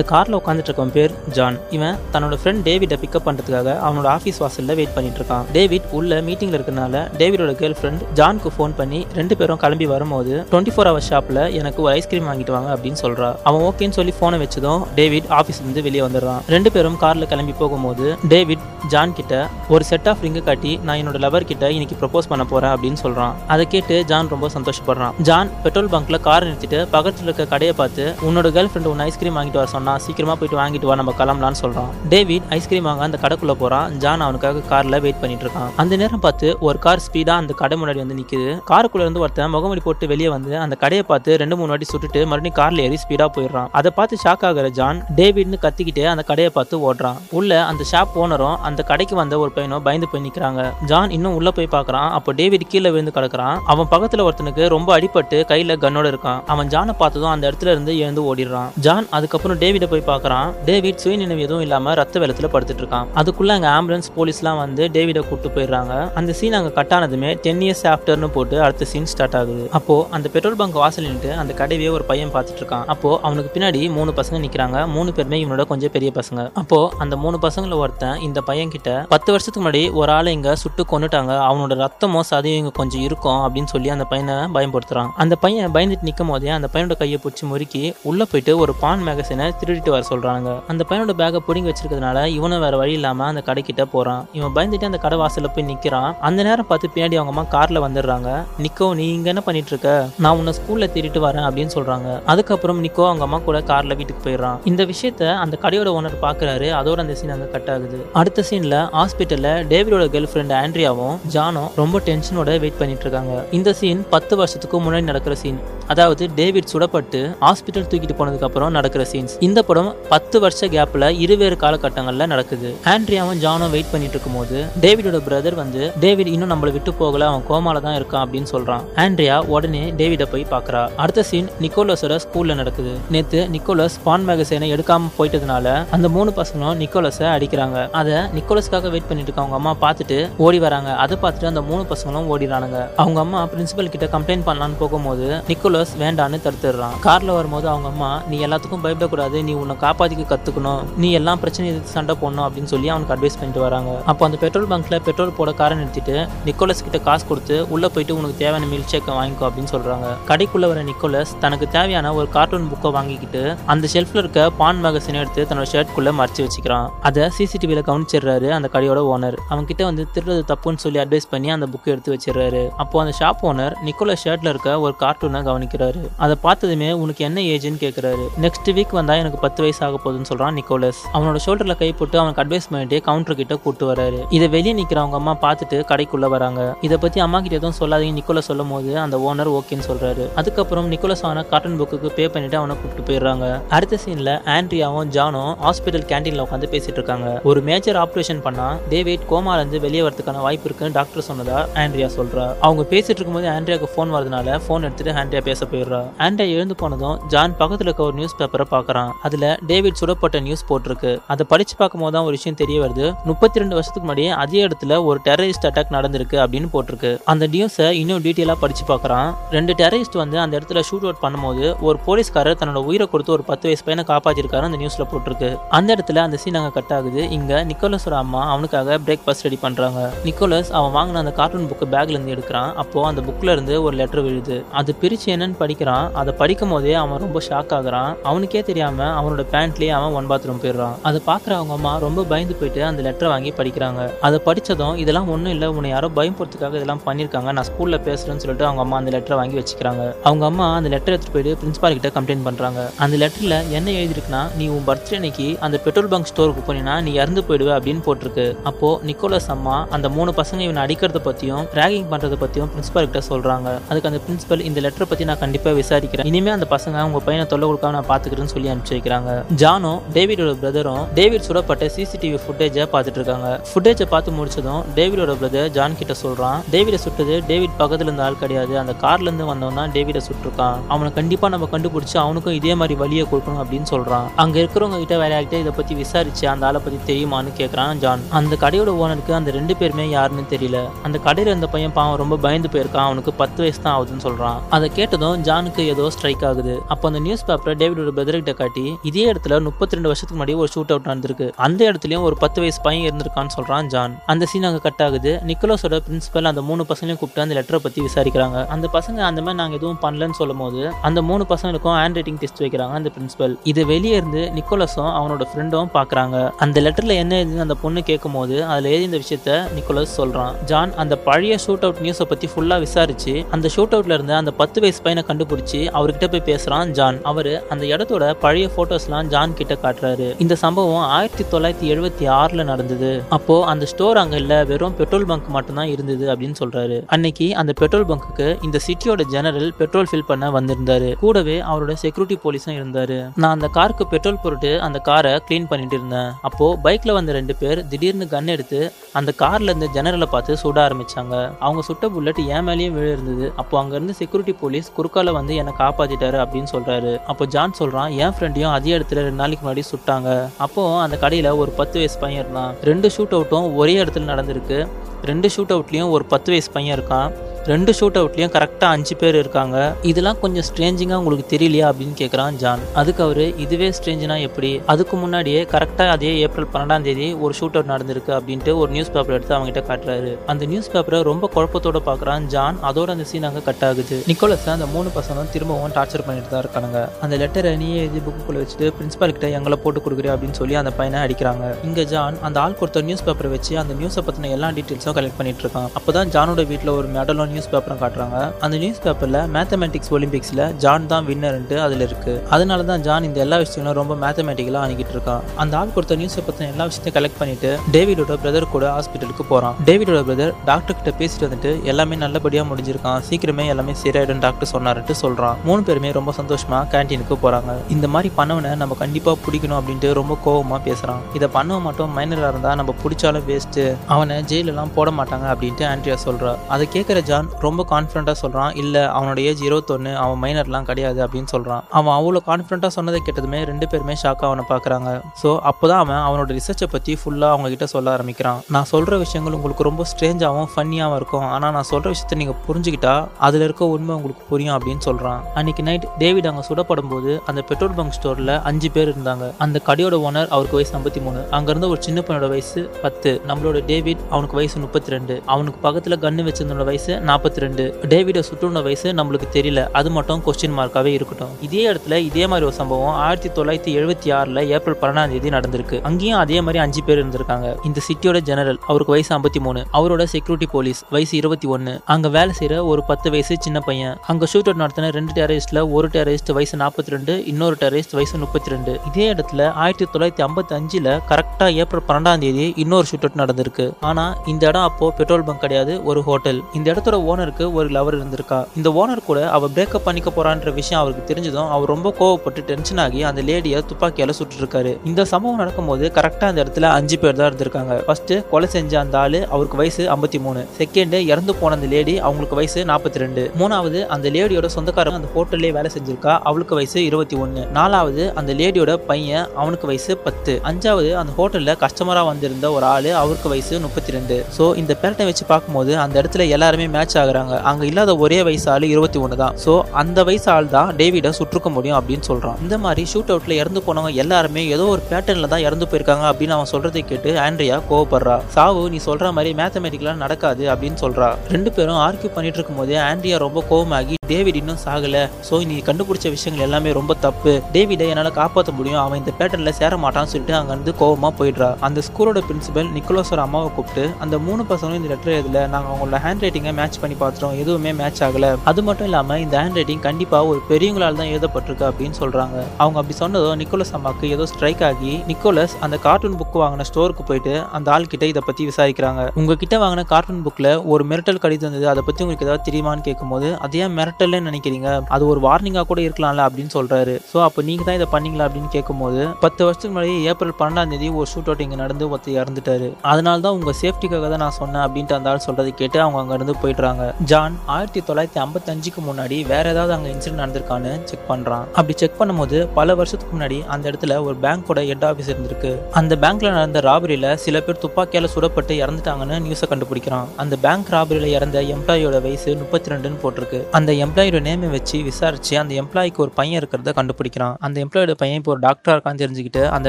இந்த காரில் உட்காந்துட்டு இருக்கவன் பேர் ஜான். இவன் தன்னோட ஃப்ரெண்ட் டேவிட பிக்கப் பண்ணுறதுக்காக அவனோட ஆஃபீஸ் வாசலில் வெயிட் பண்ணிட்டு இருக்கான் டேவிட் உள்ள மீட்டிங்கில் இருக்கனால டேவிடோட கேர்ள் ஃப்ரெண்ட் ஜானுக்கு ஃபோன் பண்ணி ரெண்டு பேரும் கிளம்பி வரும்போது டுவெண்ட்டி ஃபோர் ஹவர் ஷாப்பில் எனக்கு ஒரு ஐஸ்கிரீம் வாங்கிட்டு வாங்க அப்படின்னு சொல்கிறான் அவன் ஓகேன்னு சொல்லி ஃபோனை வச்சதும் டேவிட் ஆஃபீஸ்லேருந்து வெளியே வந்துடுறான். ரெண்டு பேரும் காரில் கிளம்பி போகும்போது டேவிட் ஜான் கிட்ட ஒரு செட் ஆஃப் ரிங்கை காட்டி நான் என்னோட லவர் கிட்ட இன்னைக்கு ப்ரப்போஸ் பண்ண போறேன் அப்படின்னு சொல்றான். அதை கேட்டு ஜான் ரொம்ப சந்தோஷப்படுறான். ஜான் பெட்ரோல் பங்க்ல கார் நிறுத்திட்டு பக்கத்தில் இருக்க கடையை பார்த்து உன்னோட கேர்ள் ஃப்ரெண்ட் ஒன்று ஐஸ்கிரீம் வாங்கிட்டு வர சொன்னா சீக்கிரமா போயிட்டு வாங்கிட்டு வா நம்ம கிளம்பலாம்னு சொல்றான். டேவிட் ஐஸ்கிரீம் வாங்க அந்த கடைக்குள்ள போறான். ஜான் அவனுக்காக கார்ல வெயிட் பண்ணிட்டு இருக்கான். அந்த நேரம் பார்த்து ஒரு கார் ஸ்பீடா அந்த கடை முன்னாடி வந்து நிக்குது. காருக்குள்ள இருந்து ஒருத்தன் முகமூடி போட்டு வெளியே வந்து அந்த கடையை பார்த்து ரெண்டு மூணு வாட்டி சுட்டுட்டு மறுபடியும் கார்ல ஏறி ஸ்பீடா போயிடுறான். அதை பார்த்து ஷாக் ஆகிற ஜான் டேவிட்னு கத்திக்கிட்டு அந்த கடையை பார்த்து ஓடுறான். உள்ள அந்த ஷாப் ஓனரும் அந்த கடைக்கு வந்த ஒரு பையனும் பயந்து போய் நிக்கிறாங்க. ஜான் இன்னும் உள்ள போய் பாக்குறான் அப்போ டேவிட் கீழே விழுந்து கிடக்குறான். அவன் பக்கத்துல ஒருத்தனுக்கு ரொம்ப அடிபட்டு கையில கன்னோட இருக்கான். அவன் ஜானை பார்த்ததும் அந்த இடத்துல இருந்து எழுந்து ஓடிடுறான். ஜான் அதுக்கப்புறம் டேவிட் போய் பார்க்கறான். டேவிட் சுயநினைவு எதுவும் இல்லாம ரத்த வெள்ளத்துல படுத்துட்டு இருக்கான். அதுக்குள்ள அங்க ஆம்புலன்ஸ் போலீஸ்லாம் வந்து டேவிட கூட்டு போயிடுறாங்க. அந்த சீன் அங்க கட் ஆனதுமே டென் இயர்ஸ் ஆஃப்டர்னு போட்டு அடுத்த சீன் ஸ்டார்ட் ஆகுது. அப்போ அந்த பெட்ரோல் பங்க் வாசல் நின்று அந்த கடையே ஒரு பையன் பார்த்துட்டு இருக்கான். அப்போ அவனுக்கு பின்னாடி மூணு பசங்க நிக்கிறாங்க. மூணு பேருமே இவனோட கொஞ்சம் பெரிய பசங்க. அப்போ அந்த மூணு பசங்கள ஒருத்தன் இந்த பையன் கிட்ட பத்து வருஷத்துக்கு முன்னாடி ஒரு ஆளை இங்க சுட்டு கொன்னுட்டாங்க. அவனோட ரத்தமோ சதையும் இங்க கொஞ்சம் இருக்கும் அப்படின்னு சொல்லி அந்த பையனை பயன்படுத்துறான். அந்த பையன் பயந்துட்டு நிக்கும் போதே அந்த பையனோட கையை பிடிச்சி முறுக்கி உள்ள போயிட்டு ஒரு பான் மேகசினை திருடிட்டு வர சொல்கிறாங்க அந்த பையனோட பேக்கை பிடிங்கி வச்சிருக்கிறதுனால இவனும் வேற வழி இல்லாமல் அந்த கடைக்கிட்ட போகிறான் இவன் பயந்துட்டு அந்த கடை வாசலில் போய் நிற்கிறான் அந்த நேரம் பார்த்து பின்னாடி அவங்க அம்மா காரில் வந்துடுறாங்க. நிக்கோ நீ இங்கே என்ன பண்ணிட்டு இருக்க? நான் உன்னை ஸ்கூலில் திருட்டு வரேன் அப்படின்னு சொல்கிறாங்க அதுக்கப்புறம் நிக்கோ அவங்க அம்மா கூட காரில் வீட்டுக்கு போயிடுறான். இந்த விஷயத்த அந்த கடையோட ஓனர் பார்க்குறாரு அதோட அந்த சீன் அங்கே கட் ஆகுது. அடுத்த சீனில் ஹாஸ்பிட்டலில் டேவிடோட கேர்ள் ஃப்ரெண்ட் ஆண்ட்ரியாவும் ஜானும் ரொம்ப டென்ஷனோட வெயிட் பண்ணிட்டு இருக்காங்க. இந்த சீன் பத்து வருஷத்துக்கு முன்னாடி நடக்கிற சீன் அதாவது டேவிட் சுடப்பட்டு ஹாஸ்பிட்டல் தூக்கிட்டு போனதுக்கு அப்புறம் நடக்கிற சீன்ஸ் இந்த படம் பத்து வருஷ கேப்ல இருவேறு காலகட்டங்கள்ல நடக்குது. ஆண்ட்ரியாவும் ஜானும் வெயிட் பண்ணிட்டு இருக்கும்போது டேவிடோட பிரதர் வந்து டேவிட் இன்னும் நம்மளை விட்டு போகல அவன் கோமால தான் இருக்கான் அப்படின்னு சொல்றான். ஆண்ட்ரியா உடனே டேவிட போய் பாக்குறா. அடுத்த சீன் நிக்கோலஸோட ஸ்கூல்ல நடக்குது. நேத்து நிக்கோலஸ் பான் மேகசைனை எடுக்காம போயிட்டதுனால அந்த மூணு பசங்களும் நிக்கோலஸை அடிக்கிறாங்க. அதை நிக்கோலஸ்க்காக வெயிட் பண்ணிட்டு இருக்க அவங்க அம்மா பார்த்துட்டு ஓடி வராங்க. அதை பார்த்துட்டு அந்த மூணு பசங்களும் ஓடிடுறானுங்க. அவங்க அம்மா பிரின்சிபல் கிட்ட கம்ப்ளைண்ட் பண்ணலான்னு போகும்போது நிக்கோலஸ் வேண்டான்னு தடுத்துடுறான். கார்ல வரும்போது அவங்க அம்மா நீ எல்லாத்துக்கும் பயப்படக்கூடாது. நீ உன்னை காப்பாத்திக்க கத்துக்கணும் நீ எல்லாம் பிரச்சனையும் எதிர்த்து சண்டை போடணும் அப்படின்னு சொல்லி அவனுக்கு அட்வைஸ் பண்ணிட்டு வராங்க. அப்போ அந்த பெட்ரோல் பங்க்ல பெட்ரோல் போட காரை நிறுத்திட்டு நிக்கோலஸ் கிட்ட காசு கொடுத்து உள்ள போயிட்டு உனக்கு தேவையான மில்க் ஷேக்கை வாங்கிக்கோ அப்படின்னு சொல்றாங்க. கடைக்குள்ள வர நிக்கோலஸ் தனக்கு தேவையான ஒரு கார்ட்டூன் புக்கை வாங்கிக்கிட்டு அந்த ஷெல்ஃப்ல இருக்க பான் மேகசினை எடுத்து தன்னோட ஷர்ட்குள்ள மறைச்சு வச்சுக்கிறான். அதை சிசிடிவியில் கவனிச்சிடுறாரு அந்த கடையோட ஓனர் அவங்க கிட்ட வந்து திருடுறது தப்புன்னு சொல்லி அட்வைஸ் பண்ணி அந்த புக்கை எடுத்து வச்சிடுறாரு. அப்போ அந்த ஷாப் ஓனர் நிக்கோலஸ் ஷர்ட்ல இருக்க ஒரு கார்ட்டூனை கவனிக்கிறாரு. அதை பார்த்ததுமே உனக்கு என்ன ஏஜ்னு கேட்கறாரு நெக்ஸ்ட் வீக் வந்தா எனக்கு பத்து வயசு ஆக போகுதுன்னு சொல்றான் நிக்கோலஸ். அவனோட ஷோல்டர்ல கை போட்டு அவனுக்கு அட்வைஸ் பண்ணிட்டு கவுண்டர் கிட்ட கூட்டு வராரு. இதை வெளியே நிக்கிறவங்க அம்மா பார்த்துட்டு கடைக்குள்ள வராங்க. இதை பத்தி அம்மா கிட்ட எதுவும் சொல்லாதீங்க நிக்கோலஸ் சொல்லும் போது அந்த ஓனர் ஓகேன்னு சொல்றாரு. அதுக்கப்புறம் நிக்கோலஸ் அவனை கார்ட்டூன் புக்குக்கு பே பண்ணிட்டு அவனை கூப்பிட்டு போயிடுறாங்க. அடுத்த சீன்ல ஆண்ட்ரியாவும் ஜானும் ஹாஸ்பிட்டல் கேண்டீன்ல உட்காந்து பேசிட்டு இருக்காங்க. ஒரு மேஜர் ஆப்ரேஷன் பண்ணா டேவிட் கோமால இருந்து வெளியே வரதுக்கான வாய்ப்பு இருக்குன்னு டாக்டர் சொன்னதா ஆண்ட்ரியா சொல்றா. அவங்க பேசிட்டு இருக்கும்போது ஆண்ட்ரியாவுக்கு ஃபோன் வரதுனால ஃபோன் எடுத்துட்டு ஆண்ட்ரியா பேச போயிடுறா. ஆண்ட்ரியா எழுந்து போனதும் ஜான் பக்கத்துல இருக்க ஒரு நியூஸ் பேப்பரை பாக்குறான் அதில் டேவிட் சுடப்பட்ட நியூஸ் போட்டிருக்கு. அதை படிச்சு பார்க்கும்போது தான் ஒரு விஷயம் தெரிய வருது. முப்பத்தி ரெண்டு வருஷத்துக்கு முன்னாடி அதே இடத்துல ஒரு டெரரிஸ்ட் அட்டாக் நடந்திருக்கு அப்படின்னு போட்டிருக்கு. அந்த நியூஸை இன்னும் டீட்டெயிலாக படிச்சு பார்க்குறான். ரெண்டு டெரரிஸ்ட் வந்து அந்த இடத்துல ஷூட் அவுட் பண்ணும்போது ஒரு போலீஸ்காரர் தன்னோட உயிரை கொடுத்து ஒரு பத்து வயசு பையனை காப்பாற்றிருக்காரு அந்த நியூஸில் போட்டிருக்கு. அந்த இடத்துல அந்த சீன் அங்கே கட் ஆகுது. இங்கே நிக்கோலஸோட அம்மா அவனுக்காக பிரேக்ஃபாஸ்ட் ரெடி பண்ணுறாங்க நிக்கோலஸ் அவன் வாங்கின அந்த கார்ட்டூன் புக்கு பேக்லேருந்து எடுக்கிறான். அப்போ அந்த புக்கில் இருந்து ஒரு லெட்டர் விழுது. அது பிரித்து என்னன்னு படிக்கிறான். அதை படிக்கும் போதே அவன் ரொம்ப ஷாக் ஆகுறான். அவனுக்கே தெரியாமல் அவனோட பேண்ட்லேயே அவன் ஒன் பாத்ரூம் போயிடுறான். அதை பார்க்குற அவங்க அம்மா ரொம்ப பயந்து போயிட்டு அந்த லெட்டரை வாங்கி படிக்கிறாங்க. அதை படித்ததும் இதெல்லாம் ஒன்றும் இல்லை உன்னை யாரோ பயப்படுறதுக்காக இதெல்லாம் பண்ணியிருக்காங்க நான் ஸ்கூலில் பேசுகிறேன்னு சொல்லிட்டு அவங்க அம்மா அந்த லெட்டரை வாங்கி வச்சுக்கிறாங்க. அவங்க அம்மா அந்த லெட்டர் எடுத்துகிட்டு போயிட்டு பிரின்ஸ்பால் கிட்ட கம்ப்ளைண்ட் பண்ணுறாங்க அந்த லெட்டரில் என்ன எழுதிருக்குன்னா நீ உன் பர்த்டே அன்னைக்கு அந்த பெட்ரோல் பங்க் ஸ்டோருக்கு போனீங்கன்னா நீ இறந்து போயிடுவ அப்படின்னு போட்டிருக்கு. அப்போ நிக்கோலஸ் அம்மா அந்த மூணு பசங்க இவனை அடிக்கிறத பற்றியும் ராகிங் பண்ணுறத பற்றியும் பிரின்ஸ்பால் கிட்ட சொல்கிறாங்க அதுக்கு அந்த பிரின்ஸ்பல் இந்த லெட்டரை பற்றி நான் கண்டிப்பாக விசாரிக்கிறேன். இனிமேல் அந்த பசங்க உங்கள் பையனை தொல்லை கொடுக்காம நான் பார்த்துக்கிறேன்னு சொல்லி அனுப்பிச்சு வைக்கிறாங்க. ஜானும் டேவிடோட பிரதரும் டேவிட் சுடப்பட்ட சிசிடிவி ஃபுட்டேஜை பார்த்துட்டு இருக்காங்க ஃபுட்டேஜை பார்த்து முடிச்சதும் டேவிடோட பிரதர் ஜான் கிட்ட சொல்றான் டேவிட சுட்டது டேவிட் பக்கத்துல இருந்த ஆள் கிடையாது. அந்த கார்ல இருந்து வந்தவன் தான் டேவிட சுட்டிருக்கான். அவனை கண்டிப்பா நம்ம கண்டுபிடிச்சு அவனுக்கும் இதே மாதிரி வழியை கொடுக்கணும் அப்படின்னு சொல்றான். அங்க இருக்கிறவங்க கிட்ட வேற யார்கிட்ட இதை பத்தி விசாரிச்சு அந்த ஆளை பத்தி தெரியுமான்னு கேக்குறான் ஜான். அந்த கடையோட ஓனருக்கு அந்த ரெண்டு பேருமே யாருன்னு தெரியல. அந்த கடையில இருந்த பையன் பாவம் ரொம்ப பயந்து போயிருக்கான். அவனுக்கு பத்து வயசு தான் ஆகுதுன்னு சொல்றான். அதை கேட்டதும் ஜானுக்கு ஏதோ ஸ்ட்ரைக் ஆகுது. அப்போ அந்த நியூஸ் பேப்பரை டேவிடோட பிரதர்கிட்ட காட்டி இதே இடத்துல முப்பத்தி ரெண்டு வருஷத்துக்கு முன்னாடி ஒரு ஷூட் அவுட் நடந்திருக்கு. அந்த இடத்துலயும் ஒரு பத்து வயசு பையன் இருந்திருக்கான்னு சொல்றான் ஜான். அந்த சீன் அங்க கட் ஆகுது. நிக்கோலஸோட பிரின்சிபல் அந்த மூணு பசங்களையும் கூப்பிட்டு அந்த லெட்டரை பத்தி விசாரிக்கிறாங்க. அந்த பசங்க அந்த மாதிரி நாங்க எதுவும் பண்ணலன்னு சொல்லும் போது அந்த மூணு பசங்களுக்கும் ஹேண்ட் ரைட்டிங் டெஸ்ட் வைக்கிறாங்க அந்த பிரின்சிபல் இது வெளியே இருந்து நிக்கோலஸும் அவனோட ஃப்ரெண்டும் பாக்குறாங்க. அந்த லெட்டர்ல என்ன எழுதுன்னு அந்த பொண்ணு கேட்கும் போது அதுல எழுதி இந்த விஷயத்த நிக்கோலஸ் சொல்றான். ஜான் அந்த பழைய ஷூட் அவுட் நியூஸை பத்தி ஃபுல்லா விசாரிச்சு அந்த ஷூட் அவுட்ல இருந்து அந்த பத்து வயசு பையனை கண்டுபிடிச்சு அவர்கிட்ட போய் பேசுறான் ஜான். அவரு அந்த இடத்தோட பழைய போட்டோஸ்லாம் ஜான் கிட்ட காட்டுறாரு. இந்த சம்பவம் ஆயிரத்தி தொள்ளாயிரத்தி எழுபத்தி ஆறுல நடந்தது. அப்போ அந்த ஸ்டோர் அங்க இல்ல வெறும் பெட்ரோல் பங்க் மட்டும்தான் இருந்தது அப்படின்னு சொல்றாரு. அன்னைக்கு அந்த பெட்ரோல் பங்குக்கு இந்த சிட்டியோட ஜெனரல் பெட்ரோல் ஃபில் பண்ண வந்திருந்தாரு. கூடவே அவரோட செக்யூரிட்டி போலீஸும் இருந்தாரு. நான் அந்த காருக்கு பெட்ரோல் போட்டு அந்த காரை க்ளீன் பண்ணிட்டு இருந்தேன். அப்போ பைக்ல வந்த ரெண்டு பேர் திடீர்னு கன் எடுத்து அந்த கார்ல இருந்து ஜெனரலை பார்த்து சுட ஆரம்பிச்சாங்க. அவங்க சுட்ட புல்லட் என் மேலேயும் விழு இருந்தது அப்போ அங்க இருந்து செக்யூரிட்டி போலீஸ் குறுக்கால வந்து என்னை காப்பாத்திட்டாரு அப்படின்னு சொல்றாரு. அப்போ ஜான் சொல்றான் என் ஃப்ரெண்ட் ஃப்ரெண்டையும் அதே இடத்துல ரெண்டு நாளைக்கு முன்னாடி சுட்டாங்க. அப்போ அந்த கடையில ஒரு பத்து வயசு பையன் இருந்தான். ரெண்டு ஷூட் அவுட்டும் ஒரே இடத்துல நடந்திருக்கு. ரெண்டு ஷூட் அவுட்லேயும் ஒரு பத்து வயசு பையன் இருக்கான். ரெண்டு ஷூட் அவுட்லயும் கரெக்டா அஞ்சு பேர் இருக்காங்க. இதெல்லாம் கொஞ்சம் ஸ்ட்ரேஞ்சிங்கா உங்களுக்கு தெரியலையா அப்படின்னு கேக்குறான் ஜான். அதுக்கு அவரு இதுவே ஸ்ட்ரேஞ்சுனா எப்படி? அதுக்கு முன்னாடியே கரெக்டா அதே ஏப்ரல் பன்னெண்டாம் தேதி ஒரு ஷூட் அவுட் நடந்திருக்கு அப்படின்ட்டு ஒரு நியூஸ் பேப்பர் எடுத்து அவங்க கிட்ட காட்டுறாரு. அந்த நியூஸ் பேப்பரை ரொம்ப குழப்பத்தோட பாக்குறான் ஜான். அதோட அந்த சீன் அங்க கட் ஆகுது. நிக்கோலஸ் அந்த மூணு பசங்களும் திரும்பவும் டார்ச்சர் பண்ணிட்டு தான் இருக்காங்க அந்த லெட்டரை நீயே எழுதி புக்குள்ள வச்சுட்டு பிரின்சிபால் கிட்ட எங்களை போட்டு கொடுக்குறேன் அப்படின்னு சொல்லி அந்த பையனை அடிக்கிறாங்க. இங்க ஜான் அந்த ஆள் கொடுத்த நியூஸ் பேப்பரை வச்சு அந்த நியூஸை பத்தின எல்லா டீட்டெயில்ஸும் கலெக்ட் பண்ணிட்டு இருக்கான். அப்பதான் ஜானோட வீட்டில் ஒரு மெடலும் நியூஸ் பேப்பரும் காட்டுறாங்க. அந்த நியூஸ் பேப்பர்ல மேத்தமெட்டிக்ஸ் ஒலிம்பிக்ஸ்ல ஜான் தான் வின்னர்ன்ட்டு அதுல இருக்கு. அதனால தான் ஜான் இந்த எல்லா விஷயங்களும் ரொம்ப மேத்தமெட்டிக்கலா அணுகிட்டு இருக்கான். அந்த ஆள் கொடுத்த நியூஸ் பத்தின எல்லா விஷயத்தையும் கலெக்ட் பண்ணிட்டு டேவிடோட பிரதர் கூட ஹாஸ்பிட்டலுக்கு போறான். டேவிடோட பிரதர் டாக்டர் கிட்ட பேசிட்டு வந்துட்டு எல்லாமே நல்லபடியா முடிஞ்சிருக்கான். சீக்கிரமே எல்லாமே சரியாயிடும் டாக்டர் சொன்னாருன்ட்டு சொல்றான். மூணு பேருமே ரொம்ப சந்தோஷமா கேன்டீனுக்கு போறாங்க. இந்த மாதிரி பண்ணவனை நம்ம கண்டிப்பா பிடிக்கணும் அப்படின்ட்டு ரொம்ப கோவமா பேசுறான். இதை பண்ண மட்டும் மைனரா இருந்தா நம்ம பிடிச்சாலும் வேஸ்ட் அவனை ஜெயிலெல்லாம் போட மாட்டாங்க அப்படின்ட்டு ஆண்ட்ரியா சொல்றா. அதை கேட்குற ஜான் ரொம்ப கான்ஃபிடண்ட்டாக சொல்கிறான் இல்லை அவனோட ஏஜ் இருபத்தொன்று அவன் மைனர்லாம் கிடையாது அப்படின்னு சொல்கிறான் அவன் அவ்வளோ கான்ஃபிடண்ட்டாக சொன்னதை கேட்டதுமே ரெண்டு பேருமே ஷாக்காக அவனை பார்க்குறாங்க. ஸோ அப்போ தான் அவன் அவனோட ரிசர்ச்சை பற்றி ஃபுல்லாக அவங்ககிட்ட சொல்ல ஆரம்பிக்கிறான். நான் சொல்கிற விஷயங்கள் உங்களுக்கு ரொம்ப ஸ்ட்ரேஞ்சாகவும் ஃபன்னியாகவும் இருக்கும். ஆனால் நான் சொல்கிற விஷயத்த நீங்கள் புரிஞ்சுக்கிட்டா அதில் இருக்க உண்மை உங்களுக்கு புரியும் அப்படின்னு சொல்கிறான் அன்னைக்கு நைட் டேவிட் அங்கே சுடப்படும் போது அந்த பெட்ரோல் பங்க் ஸ்டோரில் அஞ்சு பேர் இருந்தாங்க. அந்த கடையோட ஓனர் அவருக்கு வயசு ஐம்பத்தி மூணு. அங்கேருந்து ஒரு சின்ன பையனோட வயசு பத்து. நம்மளோட டேவிட் அவனுக்கு வயசு முப்பத்தி ரெண்டு. அவனுக்கு பக்கத்தில் கன்னு வச்சிருந்தோட வயசு நாற்பத்தி ரெண்டு டேவிட சுட்டுன வயசு நம்மளுக்கு தெரியல. அது மட்டும் கொஸ்டின் மார்க்காகவே இருக்கட்டும். இதே இடத்துல இதே மாதிரி ஒரு சம்பவம் ஆயிரத்தி தொள்ளாயிரத்தி எழுபத்தி ஆறில் ஏப்ரல் பன்னெண்டாம் தேதி நடந்திருக்கு. அங்கேயும் அதே மாதிரி அஞ்சு பேர் இருந்திருக்காங்க. இந்த சிட்டியோட ஜெனரல் அவருக்கு வயசு ஐம்பத்தி மூணு. அவரோட செக்யூரிட்டி போலீஸ் வயசு இருபத்தி ஒன்று அங்கே வேலை செய்கிற ஒரு பத்து வயசு சின்ன பையன். அங்கே ஷூட் அவுட் நடத்தின ரெண்டு டெரரிஸ்ட்ல ஒரு டெரரிஸ்ட் வயசு நாற்பத்தி ரெண்டு இன்னொரு டெரரிஸ்ட் வயசு முப்பத்தி ரெண்டு இதே இடத்துல ஆயிரத்தி தொள்ளாயிரத்தி ஐம்பத்தி அஞ்சில் கரெக்டாக ஏப்ரல் பன்னெண்டாம் தேதி இன்னொரு ஷூட் அவுட் நடந்திருக்கு. ஆனால் இந்த இடம் அப்போ பெட்ரோல் பங்க் கிடையாது ஒரு ஹோட்டல் இந்த இடத்தோட ஓனருக்கு ஒரு லவர் இருந்திருக்கா? இந்த ஓனர் கூட அவ பிரேக்கப் பண்ணிக்க போறான்ற விஷயம் அவருக்கு தெரிஞ்சதும் அவர் ரொம்ப கோவப்பட்டு டென்ஷன் ஆகி அந்த லேடியை துப்பாக்கியால சுட்டு இருக்காரு இந்த சம்பவம் நடக்கும்போது கரெக்டா அந்த இடத்துல அஞ்சு பேர் தான் இருந்திருக்காங்க. ஃபர்ஸ்ட் கொலை செஞ்ச அந்த ஆளு அவருக்கு வயசு ஐம்பத்தி மூணு செகண்ட் இறந்து போன அந்த லேடி அவங்களுக்கு வயசு நாற்பத்தி ரெண்டு மூணாவது அந்த லேடியோட சொந்தக்காரங்க அந்த ஹோட்டல்லே வேலை செஞ்சிருக்கா அவளுக்கு வயசு இருபத்தி ஒன்னு நாலாவது அந்த லேடியோட பையன் அவனுக்கு வயசு பத்து. அஞ்சாவது அந்த ஹோட்டல்ல கஸ்டமரா வந்திருந்த ஒரு ஆளு அவருக்கு வயசு முப்பத்தி ரெண்டு ஸோ இந்த பேரட்டை வச்சு பார்க்கும்போது அந்த இடத்துல எல்லாருமே மேட்ச் ஆகுறாங்க. அங்க இல்லாத ஒரே வயசு ஆளு இருபத்தி ஒன்று தான். ஸோ அந்த வயசு ஆள் தான் டேவிட சுற்றுக்க முடியும் அப்படின்னு சொல்றான். இந்த மாதிரி ஷூட் அவுட்ல இறந்து போனவங்க எல்லாருமே ஏதோ ஒரு பேட்டர்ன்ல தான் இறந்து போயிருக்காங்க அப்படின்னு அவன் சொல்றதை கேட்டு ஆண்ட்ரியா கோவப்படுறா. சாவு நீ சொல்ற மாதிரி மேத்தமெட்டிக்கலாம் நடக்காது அப்படின்னு சொல்றா. ரெண்டு பேரும் ஆர்கியூ பண்ணிட்டு இருக்கும் போதே ஆண்ட்ரியா ரொம்ப கோவமாகி டேவிட் இன்னும் சாகல. ஸோ நீ கண்டுபிடிச்ச விஷயங்கள் எல்லாமே ரொம்ப தப்பு. டேவிடை என்னால் காப்பாற்ற முடியும். அவன் இந்த பேட்டர்ல சேர மாட்டான்னு சொல்லிட்டு அங்க இருந்து போயிடுறா. அந்த ஸ்கூலோட பிரின்சிபல் நிக்கோலோஸோட அம்மாவை கூப்பிட்டு அந்த மூணு பசங்களும் இந்த லெட்டர் எழுதல. நாங்க அவங்களோட ஹேண்ட் ரைட்டிங்கை மேட்ச் பண்ணி பார்த்துட்டோம். எதுவுமே மேட்ச் ஆகல. அது மட்டும் இல்லாம இந்த ஹேண்ட் ரைட்டிங் கண்டிப்பா ஒரு பெரியவங்களால தான் எழுதப்பட்டிருக்கு அப்படின்னு சொல்றாங்க. அவங்க அப்படி சொன்னதும் நிக்கோலஸ் அம்மாக்கு ஏதோ ஸ்ட்ரைக் ஆகி நிக்கோலஸ் அந்த கார்ட்டூன் புக் வாங்கின ஸ்டோருக்கு போயிட்டு அந்த ஆள் கிட்ட இதை பத்தி விசாரிக்கிறாங்க. உங்ககிட்ட வாங்கின கார்ட்டூன் புக்ல ஒரு மிரட்டல் கடிதம் இருந்தது. அதை பத்தி உங்களுக்கு ஏதாவது தெரியுமான்னு கேட்கும்போது அதே ஏன் மிரட்டல்னு நினைக்கிறீங்க? அது ஒரு வார்னிங்கா கூட இருக்கலாம்ல அப்படின்னு சொல்றாரு. ஸோ அப்போ நீங்க தான் இதை பண்ணீங்களா அப்படின்னு கேட்கும்போது பத்து வருஷத்துக்கு முன்னாடி ஏப்ரல் பன்னெண்டாம் தேதி ஒரு ஷூட் அவுட் இங்க நடந்து ஒருத்தர் இறந்துட்டாரு. அதனால தான் உங்க சேஃப்டிக்காக தான் நான் சொன்னேன் அப்படின்ட்டு அந்த ஆள் சொல்றதை கேட்டு அவங்க அங்க இருந்து போயிடுறாங்க. சொல்றாங்க ஜான் ஆயிரத்தி தொள்ளாயிரத்தி ஐம்பத்தஞ்சுக்கு முன்னாடி வேற ஏதாவது அங்க இன்சிடென்ட் நடந்திருக்கான்னு செக் பண்றான். அப்படி செக் பண்ணும்போது பல வருஷத்துக்கு முன்னாடி அந்த இடத்துல ஒரு பேங்கோட ஹெட் ஆஃபீஸ் இருந்திருக்கு. அந்த பேங்க்ல நடந்த ராபரியில சில பேர் துப்பாக்கியால சுடப்பட்டு இறந்துட்டாங்கன்னு நியூஸை கண்டுபிடிக்கிறான். அந்த பேங்க் ராபரியில இறந்த எம்ப்ளாயோட வயசு முப்பத்தி ரெண்டுன்னு போட்டிருக்கு. அந்த எம்ப்ளாயோட நேமை வச்சு விசாரிச்சு அந்த எம்ப்ளாய்க்கு ஒரு பையன் இருக்கிறத கண்டுபிடிக்கிறான். அந்த எம்ப்ளாயோட பையன் இப்போ ஒரு டாக்டரா இருக்கான்னு தெரிஞ்சுக்கிட்டு அந்த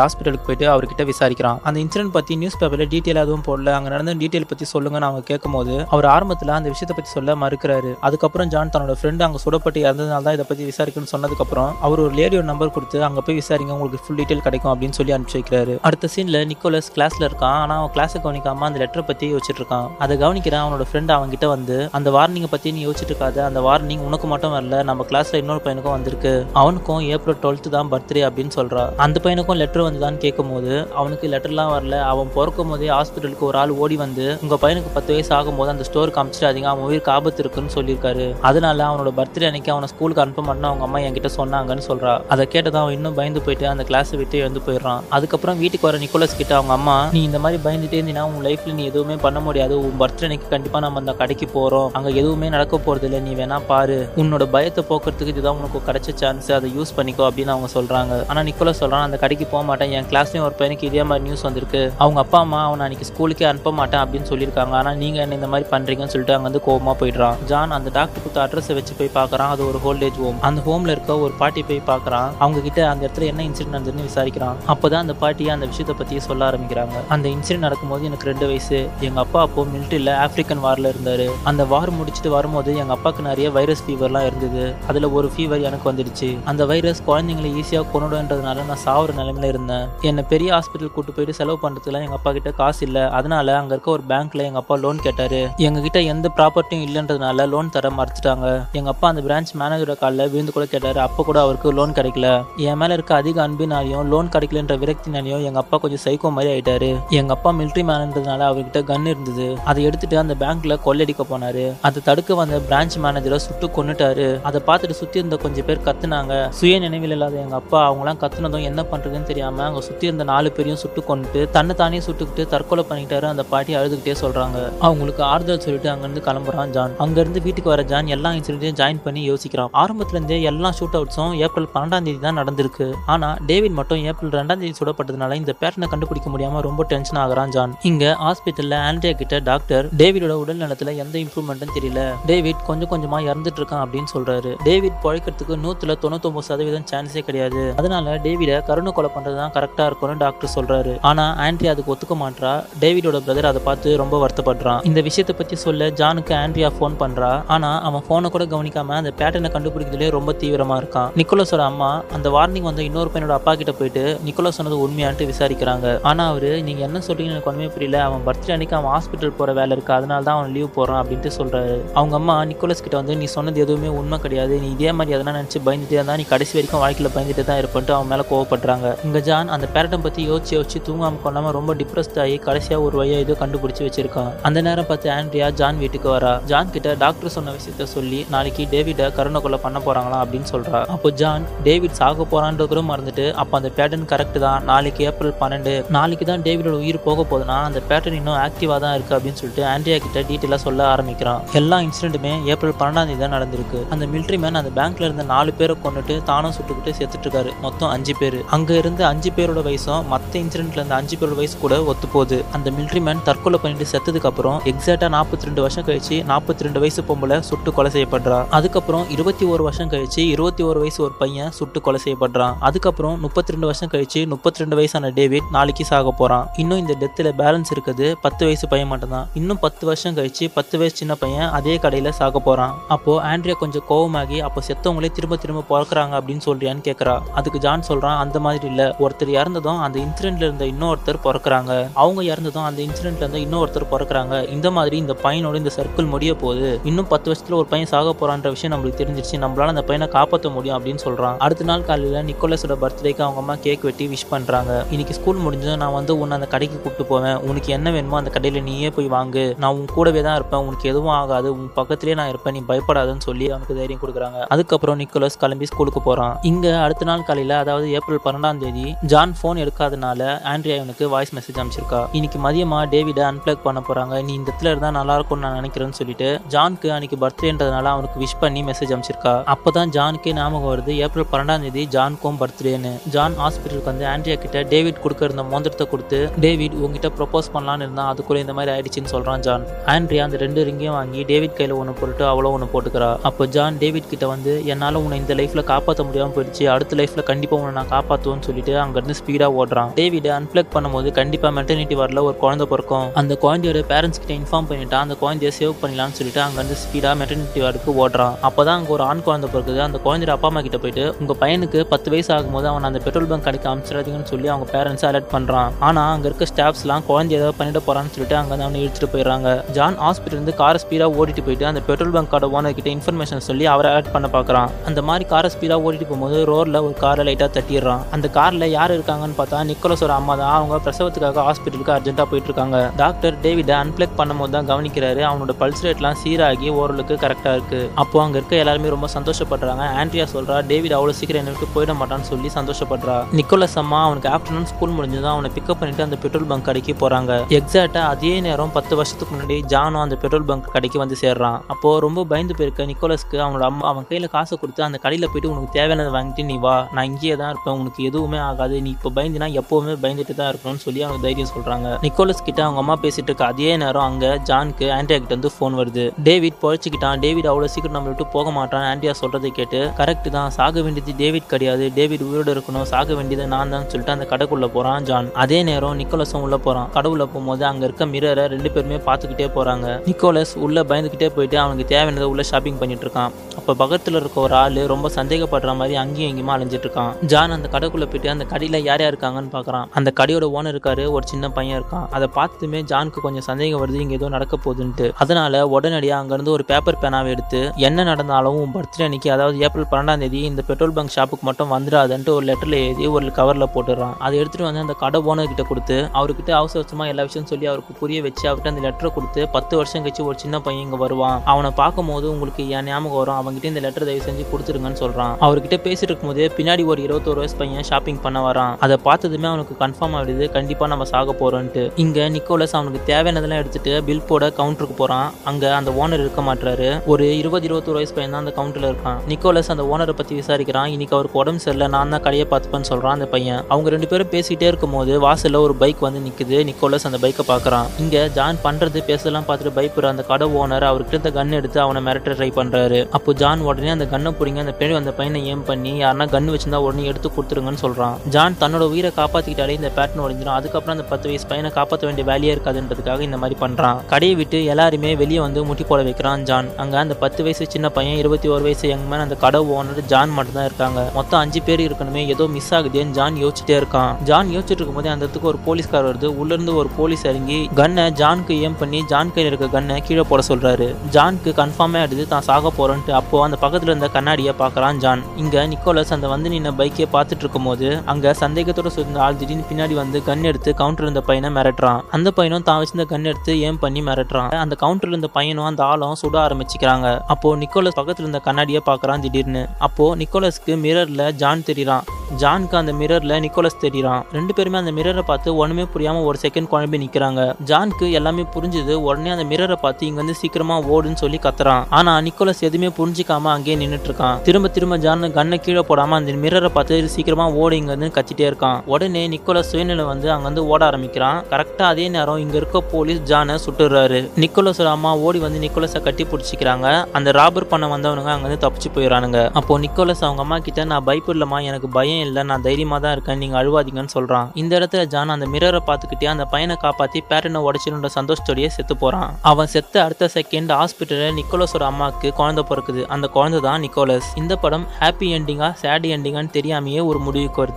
ஹாஸ்பிட்டலுக்கு போயிட்டு அவர்கிட்ட விசாரிக்கிறான். அந்த இன்சிடென்ட் பத்தி நியூஸ் பேப்பர்ல டீட்டெயில் எதுவும் போடல. அங்க நடந்த டீட்டெயில் பத்தி சொல்லுங்கன்னு அவங்க கேட்கும்போது அவர் ஆரம்பத்துல அந்த விஷயம் பற்றி சொல்ல மறுக்கிறாரு. அதுக்கப்புறம் ஜான் தன்னோட ஃப்ரெண்டு அங்கே சுடப்பட்டு இறந்ததுனால தான் இதை பற்றி விசாரிக்கணும்னு சொன்னதுக்கப்புறம் அவர் ஒரு லேடியோட நம்பர் கொடுத்து அங்கே போய் விசாரிங்க உங்களுக்கு ஃபுல் டீட்டெயில் கிடைக்கும் அப்படின்னு சொல்லி அனுப்பிச்சு வைக்கிறாரு. அடுத்த சீனில் நிக்கோலஸ் கிளாஸில் இருக்கான். ஆனால் அவன் கிளாஸை கவனிக்காம அந்த லெட்டரை பற்றி யோசிச்சுட்டு இருக்கான். அதை கவனிக்கிறான் அவனோட ஃப்ரெண்ட் அவன்கிட்ட வந்து அந்த வார்னிங்கை பற்றி நீ யோசிச்சுட்டு இருக்காது. அந்த வார்னிங் உனக்கு மட்டும் வரல. நம்ம கிளாஸில் இன்னொரு பையனுக்கும் வந்திருக்கு. அவனுக்கும் ஏப்ரல் டுவெல்த்து தான் பர்த்டே அப்படின்னு சொல்கிறான் அந்த பையனுக்கும் லெட்டர் வந்துதான்னு கேட்கும்போது அவனுக்கு லெட்டர்லாம் வரல. அவன் பிறக்கும் போதே ஹாஸ்பிட்டலுக்கு ஒரு ஆள் ஓடி வந்து உங்கள் பையனுக்கு பத்து வயசு ஆகும்போது அந்த ஸ்டோருக்கு அமிச்சிடாதீங்க. அவன் உயிருக்கு ஆபத்து இருக்குன்னு சொல்லியிருக்காரு. அதனால அவனோட பர்த்டே அன்னைக்கு அவனை ஸ்கூலுக்கு அனுப்ப மாட்டேன்னு அவங்க அம்மா என்கிட்ட சொன்னாங்கன்னு சொல்றா. அதை கேட்டதான் அவன் இன்னும் பயந்து போயிட்டு அந்த கிளாஸ் விட்டு எழுந்து போயிடுறான். அதுக்கப்புறம் வீட்டுக்கு வர நிக்கோலஸ் கிட்ட அவங்க அம்மா நீ இந்த மாதிரி பயந்துட்டே இருந்தீங்கன்னா உன் லைஃப்ல நீ எதுவுமே பண்ண முடியாது. உன் பர்த்டே அன்னைக்கு கண்டிப்பா நம்ம அந்த கடைக்கு போறோம். அங்க எதுவுமே நடக்க போறது இல்லை. நீ வேணா பாரு. உன்னோட பயத்தை போக்குறதுக்கு இதுதான் உனக்கு கிடைச்ச சான்ஸ் அதை யூஸ் பண்ணிக்கோ அப்படின்னு அவங்க சொல்றாங்க. ஆனா நிக்கோலஸ் சொல்றான் அந்த கடைக்கு போக மாட்டேன். என் கிளாஸ்லயும் ஒரு பையனுக்கு இதே மாதிரி நியூஸ் வந்திருக்கு. அவங்க அப்பா அம்மா அவனை அன்னைக்கு ஸ்கூலுக்கே அனுப்ப மாட்டேன் அப்படின்னு சொல்லியிருக்காங்க. ஆனா நீங்க என்ன இந்த மாதிரி பண்றீங்கன்னு சொல்லிட்டு அங்க வந்து கோபமா போயிடுறான். ஜான் அந்த டாக்டர் கொடுத்த அட்ரஸை வச்சு போய் பார்க்கறான். அது ஒரு ஹோல்டேஜ் ஹோம் அந்த ஹோம்ல இருக்க ஒரு பாட்டி போய் பார்க்கறான். அவங்க கிட்ட அந்த இடத்துல என்ன இன்சிடென்ட் நடந்ததுன்னு விசாரிக்கிறான். அப்பதான் அந்த பாட்டி அந்த விஷயத்தை பத்தி சொல்ல ஆரம்பிக்கிறாங்க. அந்த இன்சிடென்ட் நடக்கும்போது எனக்கு ரெண்டு வயசு. எங்க அப்பா அப்போ மிலிட்ரியில ஆப்பிரிக்கன் வார்ல இருந்தாரு. அந்த வார் முடிச்சுட்டு வரும்போது எங்க அப்பாவுக்கு நிறைய வைரஸ் ஃபீவர்லாம் இருந்தது. அதுல ஒரு ஃபீவர் எனக்கு வந்துடுச்சு. அந்த வைரஸ் குழந்தைங்களை ஈஸியா கொண்டுடும்ன்றதுனால நான் சாவுற நிலைமையில இருந்தேன். என்னை பெரிய ஹாஸ்பிட்டல் கூட்டு போயிட்டு செலவு பண்றதுக்குலாம் எங்க அப்பா கிட்ட காசு இல்ல. அதனால அங்க இருக்க ஒரு பேங்க்ல எங்க அப்பா லோன் கேட்டாரு. எங்க கிட்ட எந்த ப்ராப்பர்ட்டியும் இல்லைன்றதுனால லோன் தர மறுத்துட்டாங்க. எங்க அப்பா அந்த பிரான்ச் மேனேஜரோட காலில் விழுந்து கூட கேட்டாரு அப்போ கூட அவருக்கு லோன் கிடைக்கல. என் மேல இருக்க அதிக அன்பினாலையும் லோன் கிடைக்கலன்ற விரக்தினாலையும் எங்க அப்பா கொஞ்சம் சைக்கோ மாதிரி ஆயிட்டாரு. எங்க அப்பா மிலிட்ரி மேனன்றதுனால அவர்கிட்ட கன் இருந்தது. அதை எடுத்துட்டு அந்த பேங்க்ல கொள்ளடிக்க போனாரு. அதை தடுக்க வந்த பிரான்ச் மேனேஜரை சுட்டு கொன்னுட்டாரு. அதை பார்த்துட்டு சுத்தி இருந்த கொஞ்சம் பேர் கத்துனாங்க. சுய நினைவில் இல்லாத எங்க அப்பா அவங்களாம் கத்துனதும் என்ன பண்றதுன்னு தெரியாம அங்க சுத்தி இருந்த நாலு பேரையும் சுட்டு கொண்டுட்டு தன்னை தானே சுட்டுக்கிட்டு தற்கொலை பண்ணிட்டாரு அந்த பாட்டி அழுதுகிட்டே சொல்றாங்க. அவங்களுக்கு ஆறுதல் சொல்லிட்டு அங்கிருந்து கிளம்புறான் ஜான். அங்க இருந்து வீட்டுக்கு வர ஜான் எல்லா இன்சிடென்ட்டையும் ஜாயின் பண்ணி யோசிக்கிறான். ஆரம்பத்துல இருந்தே எல்லா ஷூட் அவுட்ஸும் ஏப்ரல் பன்னெண்டாம் தேதி தான் நடந்திருக்கு. ஆனா டேவிட் மட்டும் ஏப்ரல் ரெண்டாம் தேதி சுடப்பட்டதுனால இந்த பேட்டர்னை கண்டுபிடிக்க முடியாம ரொம்ப டென்ஷன் ஆகுறான் ஜான். இங்க ஹாஸ்பிட்டல்ல ஆண்ட்ரியா கிட்ட டாக்டர் டேவிடோட உடல் நலத்துல எந்த இம்ப்ரூவ்மெண்ட்டும் தெரியல. டேவிட் கொஞ்சம் கொஞ்சமா இறந்துட்டு இருக்கான் அப்படின்னு சொல்றாரு. டேவிட் பழைக்கிறதுக்கு நூத்துல தொண்ணூத்தொன்பது சதவீதம் சான்ஸே கிடையாது. அதனால டேவிட கருணை கொலை பண்றதுதான் கரெக்டா இருக்கும்னு டாக்டர் சொல்றாரு. ஆனா ஆண்ட்ரியா அதுக்கு ஒத்துக்க மாட்றா. டேவிடோட பிரதர் அதை பார்த்து ரொம்ப வருத்தப்படுறான். இந்த விஷயத்தை பத்தி சொல்ல ஜானுக்கு ஆண்ட்ரியா ஃபோன் பண்றா. ஆனா அவன் ஃபோனை கூட கவனிக்காம அந்த பேட்டர்னை கண்டுபிடிக்கிறதுலே ரொம்ப தீவிரமா இருக்கான். நிக்கோலஸோட அம்மா அந்த வார்னிங் வந்து இன்னொரு பையனோட அப்பா கிட்ட போயிட்டு நிக்கோலஸ் சொன்னது உண்மையான்ட்டு விசாரிக்கிறாங்க. ஆனா அவரு நீங்க என்ன சொல்றீங்கன்னு எனக்கு ஒண்ணுமே புரியல. அவன் பர்த்டே அன்னைக்கு அவன் ஹாஸ்பிட்டல் போற வேலை இருக்கு. அதனால தான் அவன் லீவ் போறான் அப்படின்ட்டு சொல்றாரு. அவங்க அம்மா நிக்கோலஸ் கிட்ட வந்து நீ சொன்னது எதுவுமே உண்மை கிடையாது. நீ இதே மாதிரி எதனா நினைச்சு பயந்துட்டே இருந்தா நீ கடைசி வரைக்கும் வாழ்க்கையில பயந்துட்டு தான் இருப்பன்ட்டு அவன் மேல கோவப்படுறாங்க. இங்க ஜான் அந்த பேரட்டை பத்தி யோசிச்சு யோசிச்சு தூங்காம கொள்ளாம ரொம்ப டிப்ரெஸ்ட் ஆகி கடைசியா ஒரு வழியா ஏதோ கண்டுபிடிச்சு வச்சிருக்கான். அந்த நேரம் பார்த்து ஆண்ட்ரியா ஜான் வீட்டுக்கு வரா ஜான் கிட்ட டாக்டர் சொன்ன விஷயத்த சொல்லி நாளைக்கு டேவிட கருணை கொலை பண்ண போறாங்களா அப்படின்னு சொல்றா. அப்போ ஜான் டேவிட் சாக போறான்றது கூட மறந்துட்டு அப்ப அந்த பேட்டர்ன் கரெக்ட் தான். நாளைக்கு ஏப்ரல் பன்னெண்டு. நாளைக்கு தான் டேவிடோட உயிர் போக போகுதுன்னா அந்த பேட்டர்ன் இன்னும் ஆக்டிவா தான் இருக்கு அப்படின்னு சொல்லிட்டு ஆண்ட்ரியா கிட்ட டீட்டெயிலா சொல்ல ஆரம்பிக்கிறான். எல்லா இன்சிடென்ட்டுமே ஏப்ரல் பன்னெண்டாம் தேதி தான் நடந்திருக்கு. அந்த மிலிட்ரி மேன் அந்த பேங்க்ல இருந்த நாலு பேரை கொண்டுட்டு தானும் சுட்டுக்கிட்டு செத்துட்டு இருக்காரு. மொத்தம் அஞ்சு பேர். அங்க இருந்த அஞ்சு பேரோட வயசும் மத்த இன்சிடென்ட்ல இருந்த அஞ்சு பேரோட வயசு கூட ஒத்து போகுது அந்த மிலிட்ரி மேன் தற்கொலை பண்ணிட்டு செத்ததுக்கு அப்புறம் எக்ஸாக்டா நாற்பத்தி ரெண்டு வருஷம் கழிச்சு நாற்பத்தி ரெண்டு வயசு பொம்பளை சுட்டு கொலை செய்யப்படுறா. அதுக்கப்புறம் இருபத்தி ஒரு வருஷம் கழிச்சு இருபத்தி ஒரு வயசு ஒரு பையன் சுட்டு கொலை செய்யப்படுறான். அதுக்கப்புறம் முப்பத்தி ரெண்டு வருஷம் கழிச்சு முப்பத்தி ரெண்டு வயசான டேவிட் நாளைக்கு சாக போறான். இன்னும் இந்த டெத்தில் பேலன்ஸ் இருக்குது. பத்து வயசு பையன் மட்டும்தான். இன்னும் பத்து வருஷம் கழிச்சு பத்து வயசு சின்ன பையன் அதே கடையில் சாக போறான். அப்போ ஆண்ட்ரியா கொஞ்சம் கோவமாகி அப்போ செத்தவங்களே திரும்ப திரும்ப பிறக்கிறாங்க அப்படின்னு சொல்றியான்னு கேக்குறா. அதுக்கு ஜான் சொல்றான் அந்த மாதிரி இல்ல. ஒருத்தர் இறந்ததும் அந்த இன்சிடென்ட்ல இருந்த இன்னொருத்தர் பிறக்குறாங்க. அவங்க இறந்ததும் அந்த இன்சிடென்ட்ல இருந்து இன்னொருத்தர் பிறக்குறாங்க. இந்த மாதிரி இந்த பையனோட இந்த சர்க்கிள் முடிய போகுது. இன்னும் பத்து வருஷத்துல ஒரு பையன் சாக போறான்ற விஷயம் நம்மளுக்கு தெரிஞ்சிருச்சு. நம்மளால அந்த பையனை காப்பாற்ற முடியும் அப்படின்னு சொல்றான். அடுத்த நாள் காலையில நிக்கோலஸோட பர்த்டேக்கு அவங்க அம்மா கேக் வெட்டி விஷ் பண்றாங்க. இன்னைக்கு ஸ்கூல் முடிஞ்சதும் நான் வந்து உன்னை அந்த கடைக்கு கூப்பிட்டு போவேன். உனக்கு என்ன வேணுமோ அந்த கடையில நீயே போய் வாங்கு. நான் உன் கூடவே தான் இருப்பேன். உனக்கு எதுவும் ஆகாது. உன் பக்கத்திலேயே நான் இருப்பேன். நீ பயப்படாதுன்னு சொல்லி அவனுக்கு தைரியம் கொடுக்குறாங்க. அதுக்கப்புறம் நிக்கோலஸ் கிளம்பி ஸ்கூலுக்கு போறான். இங்க அடுத்த நாள் காலையில அதாவது ஏப்ரல் பன்னெண்டாம் தேதி ஜான் போன் எடுக்காதனால ஆண்ட்ரியா இவனுக்கு வாய்ஸ் மெசேஜ் அனுப்பிச்சிருக்கா. இன்னைக்கு மதியமா டேவிட அன்பிளக் பண்ண போறாங்க. நீ இந்த இடத்துல இருந்தா நல்லா இருக்கும்னு நான் நினைக்கிறேன் கொடுக்குறேன்னு சொல்லிட்டு ஜானுக்கு அன்னைக்கு பர்த்டேன்றதுனால அவனுக்கு விஷ் பண்ணி மெசேஜ் அமைச்சிருக்கா. அப்பதான் ஜான்க்கே ஞாபகம் வருது ஏப்ரல் பன்னெண்டாம் தேதி ஜானுக்கும் பர்த்டேன்னு ஜான் ஹாஸ்பிட்டலுக்கு வந்து ஆண்ட்ரியா கிட்ட டேவிட் கொடுக்க இருந்த கொடுத்து டேவிட் உங்ககிட்ட ப்ரொபோஸ் பண்ணலான்னு இருந்தா அதுக்குள்ள இந்த மாதிரி ஆயிடுச்சுன்னு சொல்றான் ஜான். ஆண்ட்ரியா அந்த ரெண்டு ரிங்கையும் வாங்கி டேவிட் கையில ஒன்று போட்டு அவ்வளோ ஒன்று போட்டுக்கிறா. அப்போ ஜான் டேவிட் கிட்ட வந்து என்னால உன்னை இந்த லைஃப்ல காப்பாற்ற முடியாம போயிடுச்சு. அடுத்த லைஃப்ல கண்டிப்பா உன்னை நான் காப்பாற்றுவேன்னு சொல்லிட்டு அங்கேருந்து ஸ்பீடா ஓடுறான். டேவிட் அன்பிளக் பண்ணும்போது கண்டிப்பா மெட்டர்னிட்டி வரல ஒரு குழந்தை பிறக்கும். அந்த குழந்தையோட பேரண்ட்ஸ் கிட்ட இன்ஃபார்ம் பண்ணிட்டா அந்த குழந்தைய சேவ் பண்ணலாம்னு சொல்லிட்டு அங்கேருந்து ஸ்பீடாக மெட்டர்னிட்டி வார்டுக்கு ஓடுறான். அப்பதான் அங்கே ஒரு ஆண் குழந்தை பிறகுது அந்த குழந்தையோட அப்பா அம்மா கிட்ட போயிட்டு உங்கள் பையனுக்கு பத்து வயசு ஆகும்போது அவன் அந்த பெட்ரோல் பங்க் கடைக்கு அமைச்சிடாதீங்கன்னு சொல்லி அவங்க பேரண்ட்ஸ் அலர்ட் பண்ணுறான் ஆனால் அங்கே இருக்க ஸ்டாஃப்ஸ்லாம் குழந்தை ஏதாவது பண்ணிட போகிறான்னு சொல்லிட்டு அங்க அவனை இழுத்துட்டு போயிடுறாங்க. ஜான் ஹாஸ்பிட்டல் இருந்து காரை ஸ்பீடாக ஓடிட்டு போயிட்டு அந்த பெட்ரோல் பங்க் கடை ஓனர் கிட்ட இன்ஃபர்மேஷன் சொல்லி அவரை அலர்ட் பண்ண பார்க்குறான் அந்த மாதிரி காரை ஸ்பீடாக ஓடிட்டு போகும்போது ரோட்ல ஒரு காரை லைட்டாக தட்டிடுறான். அந்த காரில் யார் இருக்காங்கன்னு பார்த்தா நிக்கோலஸோட அம்மா தான். அவங்க பிரசவத்துக்காக ஹாஸ்பிட்டலுக்கு அர்ஜென்ட்டாக போயிட்டு இருக்காங்க. டாக்டர் டேவிட அன்பிளக் பண்ணும்போது தான் கவனிக்கிறாரு. அவனோட பல்ஸ் ரேட்லாம் சீராகி ஓரளவுக்கு கரெக்டாக இருக்குது அப்போ அங்கே இருக்க எல்லாருமே ரொம்ப சந்தோஷப்படுறாங்க. ஆண்ட்ரியா சொல்கிறா டேவிட் அவ்வளோ சீக்கிரம் என்ன போயிட மாட்டான்னு சொல்லி சந்தோஷப்படுறா. நிக்கோலஸ் அம்மா அவனுக்கு ஆஃப்டர்நூன் ஸ்கூல் முடிஞ்சதும் அவனை பிக்கப் பண்ணிட்டு அந்த பெட்ரோல் பங்க் கடைக்கு போகிறாங்க எக்ஸாக்டாக அதே நேரம் பத்து வருஷத்துக்கு முன்னாடி ஜானும் அந்த பெட்ரோல் பங்க் கடைக்கு வந்து சேர்றான். அப்போ ரொம்ப பயந்து போயிருக்க நிக்கோலஸ்க்கு அவனோட அம்மா அவன் கையில் காசை கொடுத்து அந்த கடையில் போயிட்டு உனக்கு தேவையானதை வாங்கிட்டு நீ வா. நான் இங்கேயே தான் இருப்பேன். உனக்கு எதுவுமே ஆகாது. நீ இப்போ பயந்துனா எப்பவுமே பயந்துட்டு தான் இருக்கணும்னு சொல்லி அவங்க தைரியம் சொல்கிறாங்க நிக்கோலஸ் கிட்ட அவங்க அம்மா பேசிட்டு இருக்க அதே நேரம் அங்கே ஜானுக்கு ஆண்ட்ரியா கிட்ட வந்து ஃபோன் வருது. டேவிட் பொழைச்சிக்கிட்டான். டேவிட் அவ்வளோ சீக்கிரம் நம்ம விட்டு போக மாட்டான். ஆண்டியா சொல்றதை கேட்டு கரெக்ட் தான். சாக வேண்டியது டேவிட் கிடையாது. டேவிட் உயிரோடு இருக்கணும். சாக வேண்டியது நான் தான். சொல்லிட்டு அந்த கடைக்குள்ள போறான் ஜான். அதே நேரம் நிக்கோலஸும் உள்ள போறான். கடவுள போகும்போது அங்க இருக்க மிரரை ரெண்டு பேருமே பார்த்துக்கிட்டே போறாங்க. நிக்கோலஸ் உள்ள பயந்துக்கிட்டே போயிட்டு அவனுக்கு தேவையானதை உள்ள ஷாப்பிங் பண்ணிட்டு இருக்கான். அப்ப பக்கத்துல இருக்க ஒரு ஆளு ரொம்ப சந்தேகப்படுற மாதிரி அங்கேயும் இங்கேயுமா அலைஞ்சிட்டு இருக்கான். ஜான் அந்த கடைக்குள்ள போயிட்டு அந்த கடையில யார் யார் இருக்காங்கன்னு பாக்குறான் அந்த கடையோட ஓனர் இருக்காரு. ஒரு சின்ன பையன் இருக்கான். அதை பார்த்ததுமே ஜானுக்கு கொஞ்சம் சந்தேகம் வருது. இங்க ஏதோ நடக்க போகுதுன்ட்டு. அதனால அதனால உடனடியாக அங்கேருந்து ஒரு பேப்பர் பேனாவை எடுத்து என்ன நடந்தாலும் உன் பர்த்டே அன்னைக்கு அதாவது ஏப்ரல் பன்னெண்டாம் தேதி இந்த பெட்ரோல் பங்க் ஷாப்புக்கு மட்டும் வந்துடாதுன்ட்டு ஒரு லெட்டர்ல எழுதி ஒரு கவர்ல போட்டுடுறான். அதை எடுத்துட்டு வந்து அந்த கடை ஓனர் கிட்ட கொடுத்து அவர்கிட்ட அவசர அவசரமா எல்லா விஷயம் சொல்லி அவருக்கு புரிய வச்சு அவர்கிட்ட அந்த லெட்டரை கொடுத்து பத்து வருஷம் கழிச்சு ஒரு சின்ன பையன் இங்க வருவான். அவனை பார்க்கும்போது உங்களுக்கு என் ஞாபகம் வரும். அவங்ககிட்ட இந்த லெட்டர் தயவு செஞ்சு கொடுத்துருங்கன்னு சொல்றான். அவர்கிட்ட பேசிட்டு இருக்கும்போது பின்னாடி ஒரு இருபத்தோரு வயசு பையன் ஷாப்பிங் பண்ண வரான். அதை பார்த்ததுமே அவனுக்கு கன்ஃபார்ம் ஆகிடுது கண்டிப்பா நம்ம சாக போறோம்ட்டு இங்க நிக்கோலஸ் அவனுக்கு தேவையானதெல்லாம் எடுத்துட்டு பில் போட கவுண்டருக்கு போறான். அங்க அந்த ஓனர் இருக்க மாட்டாரு ஒரு இருபது இருபத்தொரு வயசு பையன் தான் அந்த கவுண்டர்ல இருக்கான். நிக்கோலஸ் அந்த ஓனரை பத்தி விசாரிக்கிறான். இன்னைக்கு அவருக்கு உடம்பு சரியில்லை. நான் தான் கடையை பார்த்துப்பேன்னு சொல்றான் அந்த பையன். அவங்க ரெண்டு பேரும் பேசிக்கிட்டே இருக்கும்போது வாசல்ல ஒரு பைக் வந்து நிக்குது. நிக்கோலஸ் அந்த பைக்கை பார்க்குறான். இங்க ஜான் பண்றது பேசலாம் பார்த்துட்டு பயப்படுற அந்த கடை ஓனர் அவர்கிட்ட இந்த கன் எடுத்து அவனை மிரட்ட ட்ரை பண்றாரு. அப்போ ஜான் உடனே அந்த கன்னை பிடிங்க அந்த பின்னாடி அந்த பையனை ஏம் பண்ணி யாருன்னா கன் வச்சிருந்தா உடனே எடுத்து கொடுத்துருங்கன்னு சொல்றான். ஜான் தன்னோட உயிரை காப்பாத்திக்கிட்டாலே இந்த பேட்டர்ன் உடஞ்சிடும் அதுக்கப்புறம் அந்த பத்து வயசு பையனை காப்பாற்ற வேண்டிய வேலையே இருக்காதுன்றதுக்காக இந்த மாதிரி பண்றான். கடையை விட்டு எல்லாருமே வெளியே வந்து முட்டி போட வைக்கிறான் ஜான். அங்க அந்த பத்து வயசு சின்ன பையன் இருபத்தி ஒரு வயசு யங் மேன் அந்த கடை ஓனர் ஜான் மட்டும் தான் இருக்காங்க. மொத்தம் அஞ்சு பேர் இருக்கணுமே ஏதோ மிஸ் ஆகுதேன்னு ஜான் யோசிச்சுட்டே இருக்கான். ஜான் யோசிச்சுட்டு இருக்கும்போது அந்த இடத்துக்கு ஒரு போலீஸ்கார் வருது. உள்ள இருந்து ஒரு போலீஸ் இறங்கி கன்னை ஜான்க்கு ஏம் பண்ணி ஜான் கையில் இருக்க கன்னை கீழே போட சொல்றாரு. ஜான்க்கு கன்ஃபார்மே ஆயிடுது தான் சாக போறேன்ட்டு. அப்போ அந்த பக்கத்துல இருந்த கண்ணாடியை பாக்குறான் ஜான். இங்க நிக்கோலஸ் அந்த வந்து நின்ன பைக்கே பார்த்துட்டு இருக்கும்போது அங்க சந்தேகத்தோட சொல்லிருந்த ஆள் திடீர்னு பின்னாடி வந்து கன் எடுத்து கவுண்டர் இருந்த பையனை மிரட்டுறான். அந்த பையனும் தான் வச்சிருந்த கன் எடுத்து ஏம் பண்ணி மிரட்டுறான். அந்த கவுண்டர் பக்கத்துல இருந்த பையனும் அந்த ஆளும் சுட ஆரம்பிச்சுக்கிறாங்க. அப்போ நிக்கோலஸ் பக்கத்துல இருந்த கண்ணாடியை பாக்குறான் திடீர்னு. அப்போ நிக்கோலஸ்க்கு மிரர்ல ஜான் தெரியறான். ஜானுக்கு அந்த மிரர்ல நிக்கோலஸ் தெரியறான் ரெண்டு பேருமே அந்த மிரரை பார்த்து ஒண்ணுமே புரியாம ஒரு செகண்ட் குழம்பி நிக்கிறாங்க. ஜானுக்கு எல்லாமே புரிஞ்சுது உடனே அந்த மிரரை பார்த்து இங்க வந்து சீக்கிரமா ஓடுன்னு சொல்லி கத்துறான். ஆனா நிக்கோலஸ் எதுவுமே புரிஞ்சிக்காம அங்கேயே நின்னுட்டு இருக்கான் திரும்ப திரும்ப ஜான் கண்ணை கீழே போடாம அந்த மிரரை பார்த்து சீக்கிரமா ஓடு இங்க வந்து கத்திட்டே இருக்கான். உடனே நிக்கோலஸ் சுயநிலை வந்து அங்க வந்து ஓட ஆரம்பிக்கிறான். கரெக்டா அதே நேரம் இங்க இருக்க போலீஸ் ஜானை சுட்டுறாரு. நிக்கோலஸ் அம்மா ஓடி வந்து நிக்கோலஸை கட்டி பிடிச்சிக்கிறாங்க. அந்த ராபர் பண்ண வந்தவனுங்க அங்க வந்து தப்பிச்சு போயிடறானுங்க. அப்போ நிக்கோலஸ் அவங்க அம்மா கிட்ட நான் பயப்படலமா எனக்கு பயம் இல்லை நான் தைரியமாக தான் இருக்கேன் நீங்கள் அழுவாதீங்கன்னு சொல்கிறான் இந்த இடத்துல ஜான் அந்த மிரரை பார்த்துக்கிட்டே அந்த பையனை காப்பாற்றி பேட்டனை உடச்சிருன்ற சந்தோஷத்தோடயே செத்து போகிறான் அவன் செத்த அடுத்த செகண்ட் ஹாஸ்பிட்டலில் நிக்கோலஸோட அம்மாவுக்கு குழந்தை பிறக்குது. அந்த குழந்தை தான் நிக்கோலஸ். இந்த படம் ஹாப்பி எண்டிங்கா சேடி எண்டிங்கான்னு தெரியாமையே ஒரு முடிவுக்கு வருது.